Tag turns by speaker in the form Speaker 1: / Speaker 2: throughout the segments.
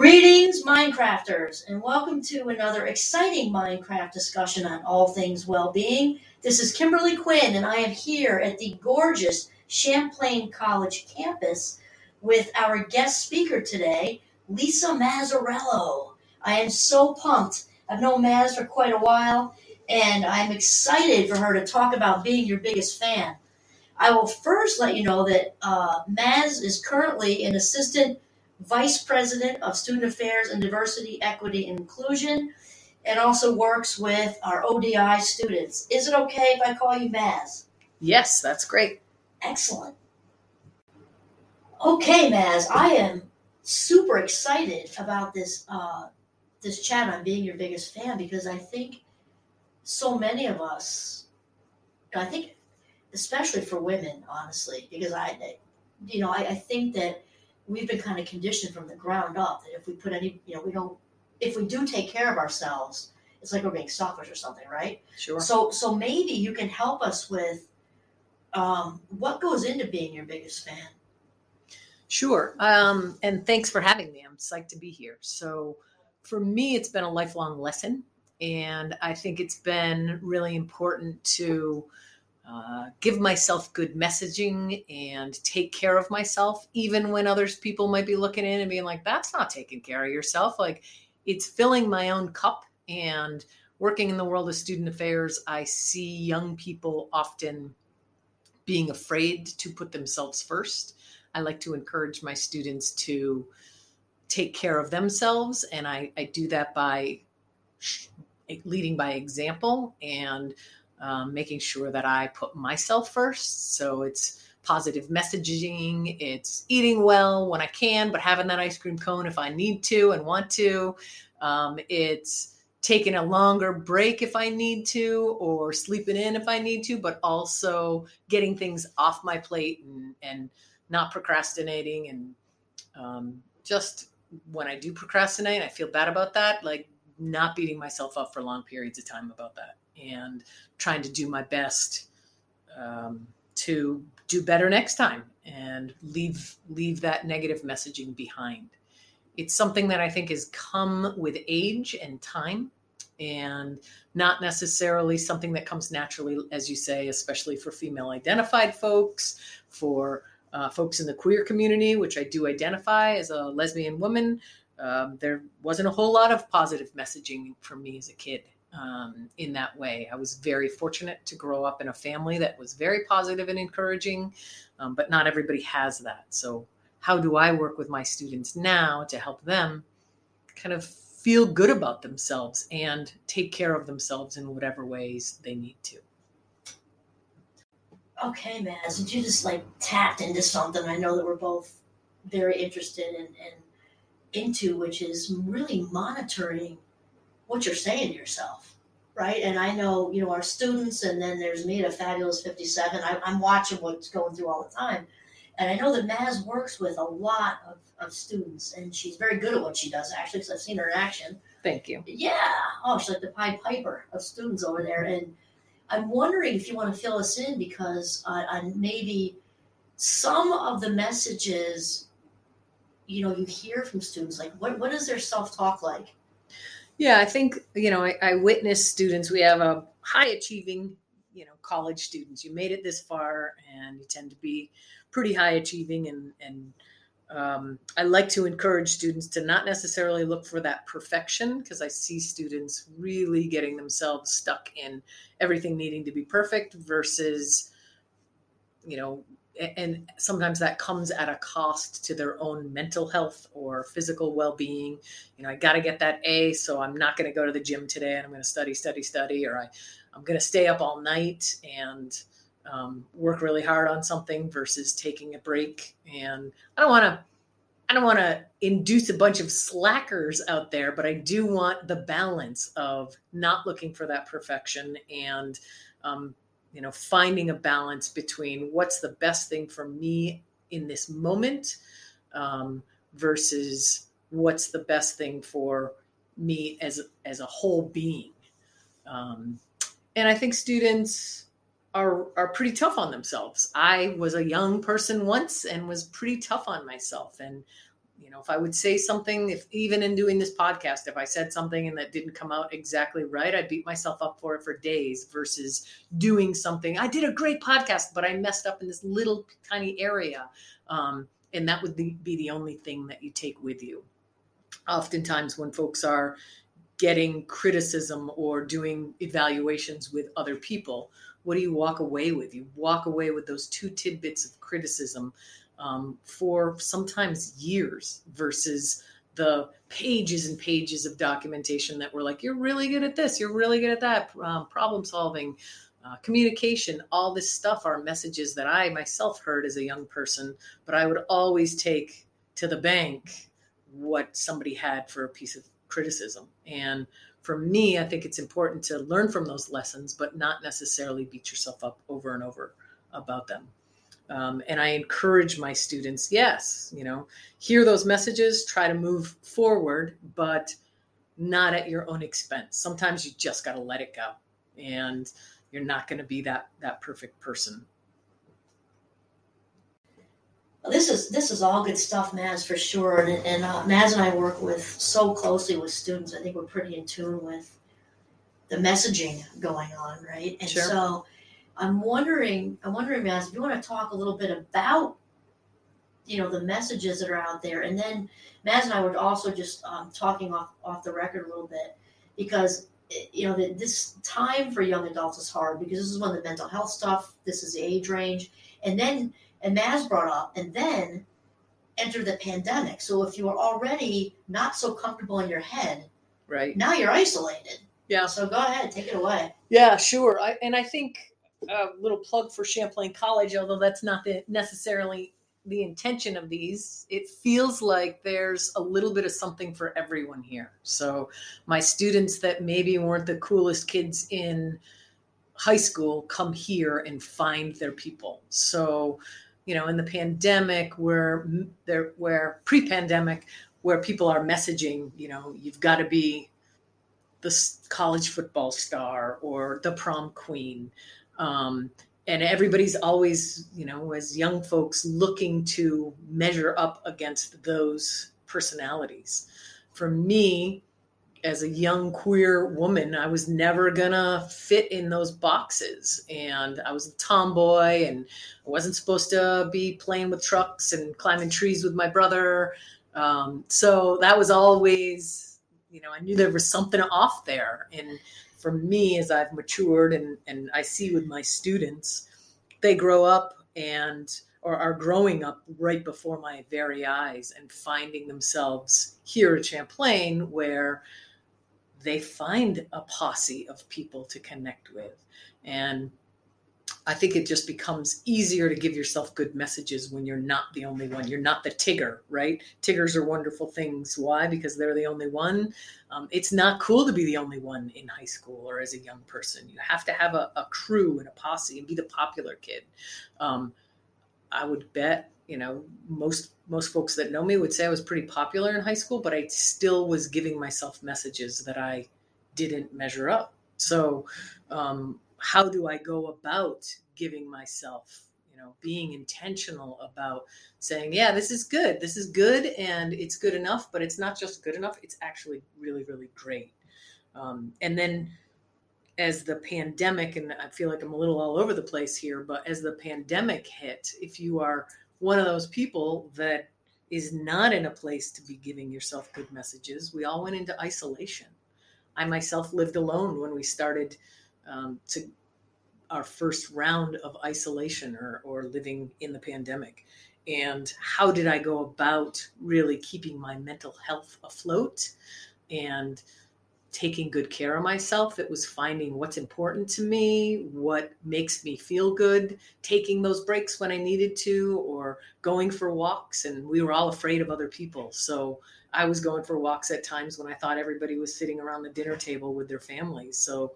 Speaker 1: Greetings, Minecrafters, and welcome to another exciting Minecraft discussion on all things well being. This is Kimberly Quinn, and I am here at the gorgeous Champlain College campus with our guest speaker today, Lisa Mazzariello. I am so pumped. I've known Mazz for quite a while, and I'm excited for her to talk about being your biggest fan. I will first let you know that uh, Mazz is currently an assistant vice president of student affairs and diversity, equity, and inclusion, and also works with our ODI students. Is it okay if I call you Mazz?
Speaker 2: Yes, that's great.
Speaker 1: Excellent. Okay, Mazz, I am super excited about this uh, this chat on being your biggest fan because I think so many of us, I think, especially for women, honestly, because I, you know, I, I think that we've been kind of conditioned from the ground up that if we put any, you know, we don't, if we do take care of ourselves, it's like we're being selfish or something, right?
Speaker 2: Sure.
Speaker 1: So, so maybe you can help us with um, what goes into being your biggest fan.
Speaker 2: Sure. Um, and thanks for having me. I'm psyched to be here. So, for me, it's been a lifelong lesson. And I think it's been really important to uh, give myself good messaging and take care of myself, even when others people might be looking in and being like, that's not taking care of yourself. Like, it's filling my own cup. And working in the world of student affairs, I see young people often being afraid to put themselves first. I like to encourage my students to take care of themselves, and I, I do that by leading by example and um, making sure that I put myself first. So it's positive messaging, it's eating well when I can, but having that ice cream cone if I need to and want to. Um, it's taking a longer break if I need to, or sleeping in if I need to, but also getting things off my plate and, and not procrastinating. And um, just when I do procrastinate, I feel bad about that. Like not beating myself up for long periods of time about that and trying to do my best um, to do better next time and leave leave that negative messaging behind it's something that I think has come with age and time and not necessarily something that comes naturally, as you say, especially for female identified folks, for uh, folks in the queer community, which I do identify as a lesbian woman. Um, there wasn't a whole lot of positive messaging for me as a kid um, in that way. I was very fortunate to grow up in a family that was very positive and encouraging, um, but not everybody has that. So, how do I work with my students now to help them kind of feel good about themselves and take care of themselves in whatever ways they need to?
Speaker 1: Okay, Mazz, you just like tapped into something I know that we're both very interested in and into, which is really monitoring what you're saying to yourself, right? And I know, you know, our students, and then there's me at a fabulous 57. I, I'm watching what's going through all the time. And I know that Mazz works with a lot of, of students, and she's very good at what she does, actually, because I've seen her in action.
Speaker 2: Thank you.
Speaker 1: Yeah. Oh, she's like the Pied Piper of students over there. And I'm wondering if you want to fill us in because uh, on maybe some of the messages, you know, you hear from students, like what, what is their self talk like?
Speaker 2: Yeah, I think, you know, I, I witness students, we have a high achieving, you know, college students. You made it this far and you tend to be pretty high achieving and and um, I like to encourage students to not necessarily look for that perfection because I see students really getting themselves stuck in everything needing to be perfect versus, you know, and sometimes that comes at a cost to their own mental health or physical well-being you know i got to get that a so i'm not going to go to the gym today and i'm going to study study study or i i'm going to stay up all night and um, work really hard on something versus taking a break. And I don't want to, I don't want to induce a bunch of slackers out there, but I do want the balance of not looking for that perfection and, um, you know, finding a balance between what's the best thing for me in this moment um, versus what's the best thing for me as as a whole being. Um, and I think students are are pretty tough on themselves. I was a young person once and was pretty tough on myself and you know, if I would say something, if even in doing this podcast, if I said something and that didn't come out exactly right, I'd beat myself up for it for days versus doing something. I did a great podcast, but I messed up in this little tiny area. Um, and that would be, be the only thing that you take with you. Oftentimes, when folks are getting criticism or doing evaluations with other people, what do you walk away with? You walk away with those two tidbits of criticism um, for sometimes years versus the pages and pages of documentation that were like, you're really good at this, you're really good at that, um, problem solving, uh, communication, all this stuff are messages that I myself heard as a young person, but I would always take to the bank what somebody had for a piece of criticism. And for me, I think it's important to learn from those lessons, but not necessarily beat yourself up over and over about them. Um, and I encourage my students, yes, you know, hear those messages, try to move forward, but not at your own expense. Sometimes you just got to let it go, and you're not going to be that that perfect person.
Speaker 1: Well, this is this is all good stuff, Mazz, for sure. And, and uh, Mazz and I work with so closely with students. I think we're pretty in tune with the messaging going on, right? And
Speaker 2: Sure.
Speaker 1: so I'm wondering, I'm wondering, Mazz, if you want to talk a little bit about, you know, the messages that are out there, and then Mazz and I were also just um, talking off off the record a little bit because eh, you know that this time for young adults is hard because this is when the mental health stuff, this is the age range, and then and Mazz brought up, and then enter the pandemic. So if you are already not so comfortable in your head,
Speaker 2: Right.
Speaker 1: now you're isolated.
Speaker 2: Yeah.
Speaker 1: So go ahead, take it away.
Speaker 2: Yeah, sure. I, and I think a little plug for Champlain College, although that's not the, necessarily the intention of these, it feels like there's a little bit of something for everyone here. So my students that maybe weren't the coolest kids in high school come here and find their people. So, you know, in the pandemic, where there, where pre-pandemic, where people are messaging, you know, you've got to be the college football star or the prom queen. Um, and everybody's always, you know, as young folks looking to measure up against those personalities. For me, as a young queer woman, I was never gonna fit in those boxes. And I was a tomboy and I wasn't supposed to be playing with trucks and climbing trees with my brother. Um, so that was always, you know, I knew there was something off there. And for me, as I've matured and, and I see with my students, they grow up and or are growing up right before my very eyes and finding themselves here at Champlain where they find a posse of people to connect with. And I think it just becomes easier to give yourself good messages when you're not the only one. You're not the Tigger, right? Tiggers are wonderful things. Why? Because they're the only one. Um, it's not cool to be the only one in high school or as a young person. You have to have a, a crew and a posse and be the popular kid. Um, I would bet, you know, most most folks that know me would say I was pretty popular in high school, but I still was giving myself messages that I didn't measure up. So, um, how do I go about giving myself, you know, being intentional about saying, yeah, this is good, this is good, and it's good enough, but it's not just good enough; it's actually really, really great. Um, and then as the pandemic, and I feel like I'm a little all over the place here, but as the pandemic hit, if you are one of those people that is not in a place to be giving yourself good messages, we all went into isolation. I myself lived alone when we started um, to our first round of isolation or, or living in the pandemic. And how did I go about really keeping my mental health afloat and taking good care of myself. It was finding what's important to me, what makes me feel good, taking those breaks when I needed to, or going for walks. And we were all afraid of other people. So I was going for walks at times when I thought everybody was sitting around the dinner table with their families. So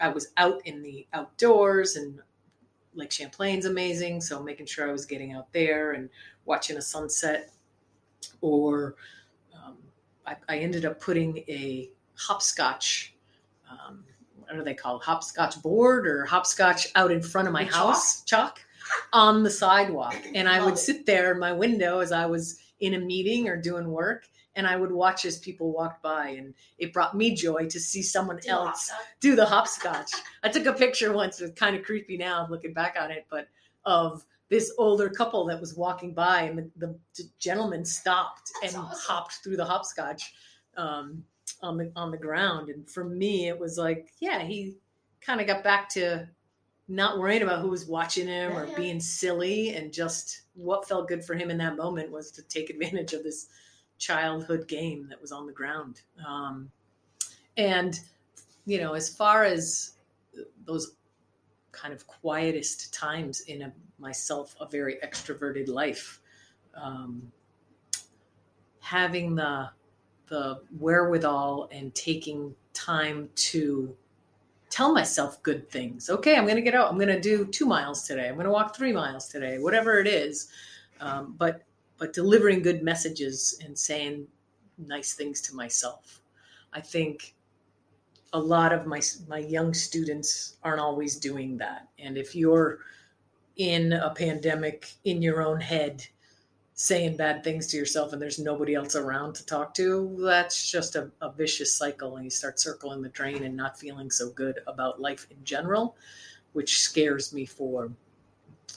Speaker 2: I was out in the outdoors and Lake Champlain's amazing. So making sure I was getting out there and watching a sunset. Or um, I, I ended up putting a hopscotch um, what are they called hopscotch board or hopscotch out in front of my
Speaker 1: The
Speaker 2: house chalk on the sidewalk and i
Speaker 1: Love
Speaker 2: would
Speaker 1: it.
Speaker 2: sit there in my window as i was in a meeting or doing work and I would watch as people walked by, and it brought me joy to see someone
Speaker 1: Do
Speaker 2: else do the hopscotch. I took a picture once, it's kind of creepy now looking back on it, but of this older couple that was walking by, and the, the gentleman stopped
Speaker 1: That's
Speaker 2: and
Speaker 1: awesome.
Speaker 2: hopped through the hopscotch um, on the on the ground. And for me, it was like, yeah, he kind of got back to not worrying about who was watching him or
Speaker 1: Yeah, yeah.
Speaker 2: being silly, and just what felt good for him in that moment was to take advantage of this childhood game that was on the ground. Um, and, you know, as far as those kind of quietest times in a, myself, a very extroverted life, um, having the, the wherewithal and taking time to tell myself good things. Okay, I'm going to get out. I'm going to do two miles today. I'm going to walk three miles today, whatever it is. Um, but but delivering good messages and saying nice things to myself. I think a lot of my my young students aren't always doing that. And if you're in a pandemic in your own head saying bad things to yourself and there's nobody else around to talk to, that's just a, a vicious cycle and you start circling the drain and not feeling so good about life in general, which scares me for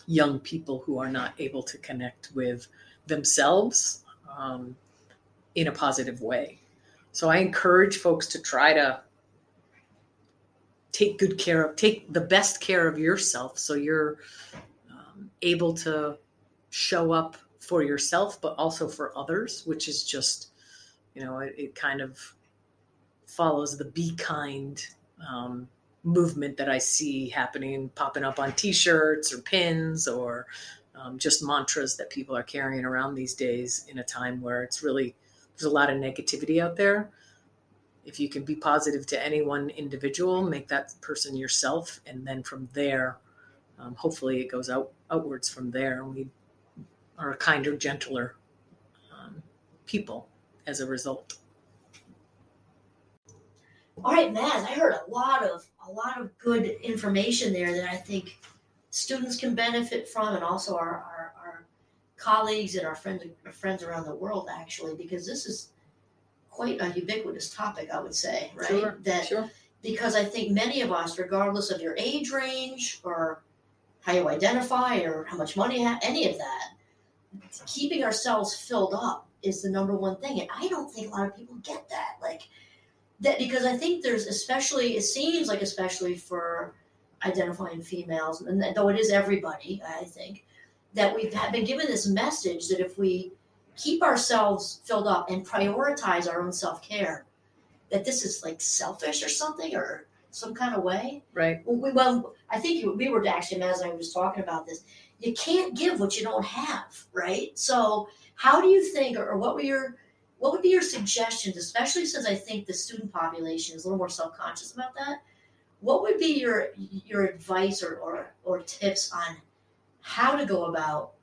Speaker 2: young people who are not able to connect with themselves um, in a positive way. So I encourage folks to try to take good care of, take the best care of yourself so you're um, able to show up for yourself, but also for others, which is just, you know, it, it kind of follows the be kind um, movement that I see happening, popping up on t shirts or pins or um, just mantras that people are carrying around these days in a time where it's really there's a lot of negativity out there. If you can be positive to any one individual make that person yourself and then from there um, hopefully it goes out outwards from there. And we are a kinder gentler um, people as a result.
Speaker 1: All right, Mazz, I heard a lot of a lot of good information there that I think students can benefit from, and also our our, our colleagues and our friends our friends around the world actually, because this is quite a ubiquitous topic, I would say, right?
Speaker 2: Sure,
Speaker 1: that
Speaker 2: sure
Speaker 1: because I think many of us, regardless of your age range or how you identify or how much money you have, any of that, keeping ourselves filled up is the number one thing. And I don't think a lot of people get that. Like that because I think there's especially it seems like especially for identifying females, and though it is everybody, I think, that we've been given this message that if we keep ourselves filled up and prioritize our own self care, that this is like selfish or something or some kind of way.
Speaker 2: right
Speaker 1: Well, we, well I think you, we were to actually, as I was talking about this, you can't give what you don't have, right? So, how do you think, or, or what were your, what would be your suggestions, especially since I think the student population is a little more self conscious about that? What would be your your advice or, or or tips on how to go about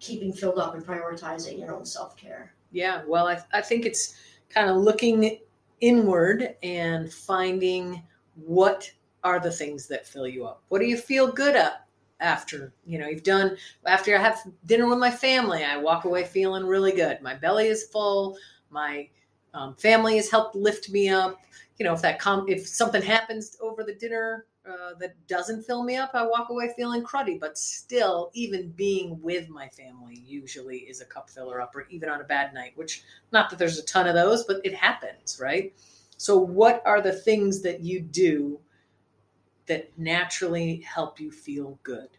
Speaker 1: keeping filled up and prioritizing your own self care?
Speaker 2: Yeah, well, I, I think it's kind of looking inward and finding what are the things that fill you up. What do you feel good at after? You know, you've done after I have dinner with my family, I walk away feeling really good. My belly is full. My um, family has helped lift me up. You know, if that com- if something happens over the dinner uh, that doesn't fill me up, I walk away feeling cruddy. But still, even being with my family usually is a cup filler up, or even on a bad night. Which, not that there's a ton of those, but it happens, right? So, what are the things that you do that naturally help you feel good?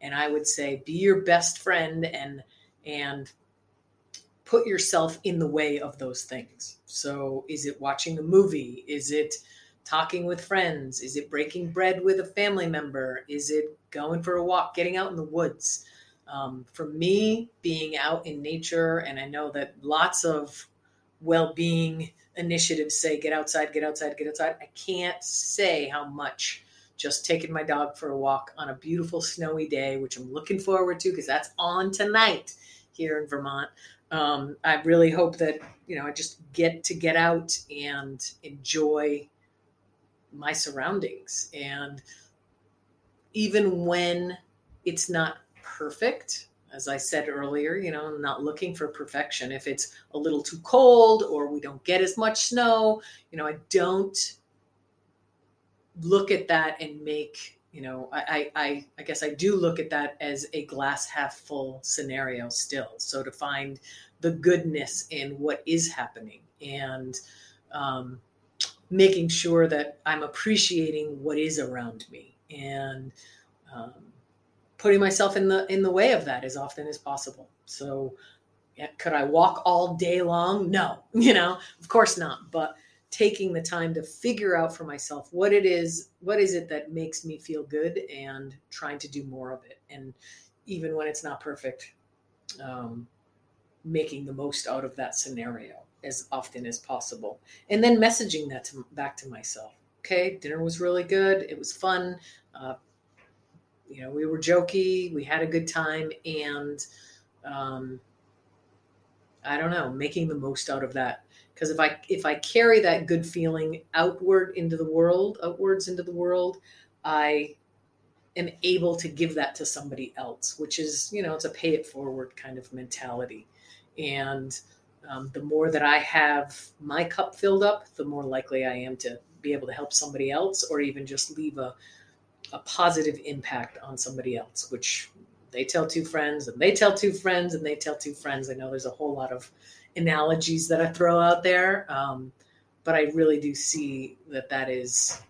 Speaker 2: And I would say, be your best friend and and put yourself in the way of those things. So, is it watching a movie? Is it talking with friends? Is it breaking bread with a family member? Is it going for a walk, getting out in the woods? Um, for me, being out in nature, and I know that lots of well being initiatives say get outside, get outside, get outside. I can't say how much just taking my dog for a walk on a beautiful snowy day, which I'm looking forward to because that's on tonight here in Vermont. Um, I really hope that you know I just get to get out and enjoy my surroundings and even when it's not perfect as I said earlier, you know, I'm not looking for perfection. If it's a little too cold or we don't get as much snow, you know, I don't look at that and make you know I, I i guess i do look at that as a glass half full scenario still. So to find the goodness in what is happening and um, making sure that i'm appreciating what is around me and um, putting myself in the in the way of that as often as possible. So yeah, could i walk all day long? No you know of course not. But taking the time to figure out for myself what it is what is it that makes me feel good and trying to do more of it. And even when it's not perfect um, making the most out of that scenario as often as possible. And then messaging that to, back to myself. Okay dinner was really good. It was fun. Uh, you know we were jokey. We had a good time. And um, i don't know making the most out of that because if i if i carry that good feeling outward into the world outwards into the world i am able to give that to somebody else which is you know it's a pay it forward kind of mentality. And um, the more that i have my cup filled up the more likely i am to be able to help somebody else or even just leave a, a positive impact on somebody else which they tell two friends and they tell two friends and they tell two friends. I know there's a whole lot of analogies that I throw out there. Um, but I really do see that that is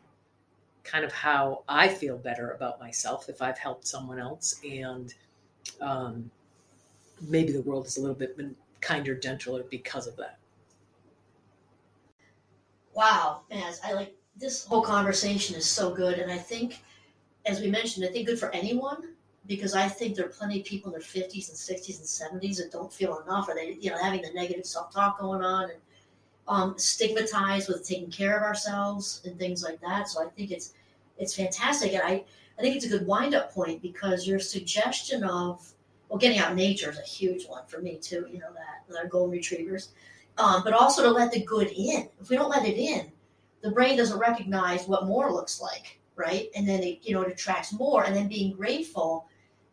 Speaker 2: kind of how I feel better about myself if I've helped someone else. And um, maybe the world is a little bit kinder, gentler because of that.
Speaker 1: Wow, man, I like this whole conversation is so good. And I think, as we mentioned, I think good for anyone because I think there are plenty of people in their 50s and 60s and 70s that don't feel enough, or they, you know, having the negative self talk going on and um, stigmatized with taking care of ourselves and things like that. So I think it's it's fantastic, and I I think it's a good wind up point because your suggestion of well, getting out in nature is a huge one for me too. You know that our golden retrievers, um, but also to let the good in. If we don't let it in, the brain doesn't recognize what more looks like right? And then it, you know, it attracts more. And then being grateful,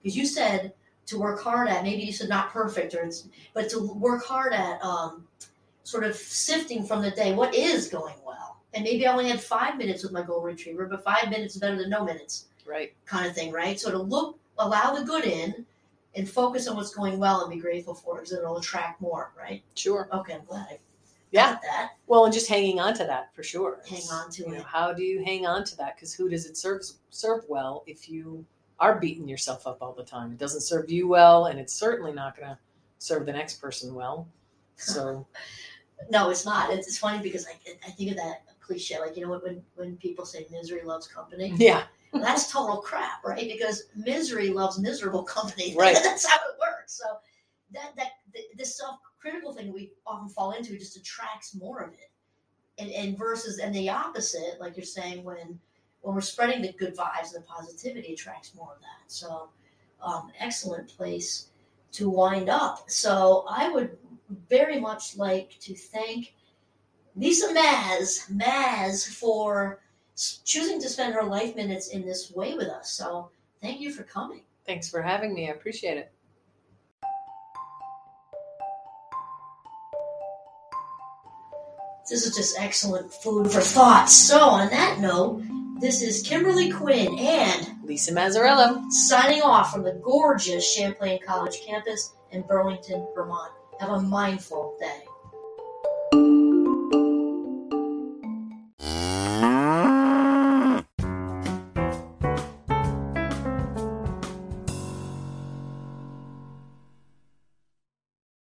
Speaker 1: because you said to work hard at, maybe you said not perfect, or it's, but to work hard at um, sort of sifting from the day what is going well. And maybe I only had five minutes with my golden retriever, but five minutes is better than no minutes.
Speaker 2: Right.
Speaker 1: Kind of thing, right? So to look, allow the good in and focus on what's going well and be grateful for it because it'll attract more, right?
Speaker 2: Sure.
Speaker 1: Okay, I'm glad I
Speaker 2: yeah
Speaker 1: that
Speaker 2: well and just hanging on to that for sure
Speaker 1: hang on to
Speaker 2: you
Speaker 1: it
Speaker 2: know how do you hang on to that because who does it serve serve well if you are beating yourself up all the time. It doesn't serve you well and it's certainly not going to serve the next person well. So
Speaker 1: no it's not. It's, it's funny because I, I think of that cliche like you know when when people say misery loves company?
Speaker 2: Yeah.
Speaker 1: That's total crap right? Because misery loves miserable company.
Speaker 2: Right.
Speaker 1: That's how it works. So that that this self critical thing we often fall into just attracts more of it. And, and versus and the opposite, like you're saying, when when we're spreading the good vibes and the positivity attracts more of that. So um, excellent place to wind up. So I would very much like to thank Lisa Mazz Mazz for choosing to spend her life minutes in this way with us. So thank you for coming.
Speaker 2: Thanks for having me. I appreciate it.
Speaker 1: This is just excellent food for thought. So, on that note, this is Kimberly Quinn and
Speaker 2: Lisa Mazzariello
Speaker 1: signing off from the gorgeous Champlain College campus in Burlington, Vermont. Have a mindful day.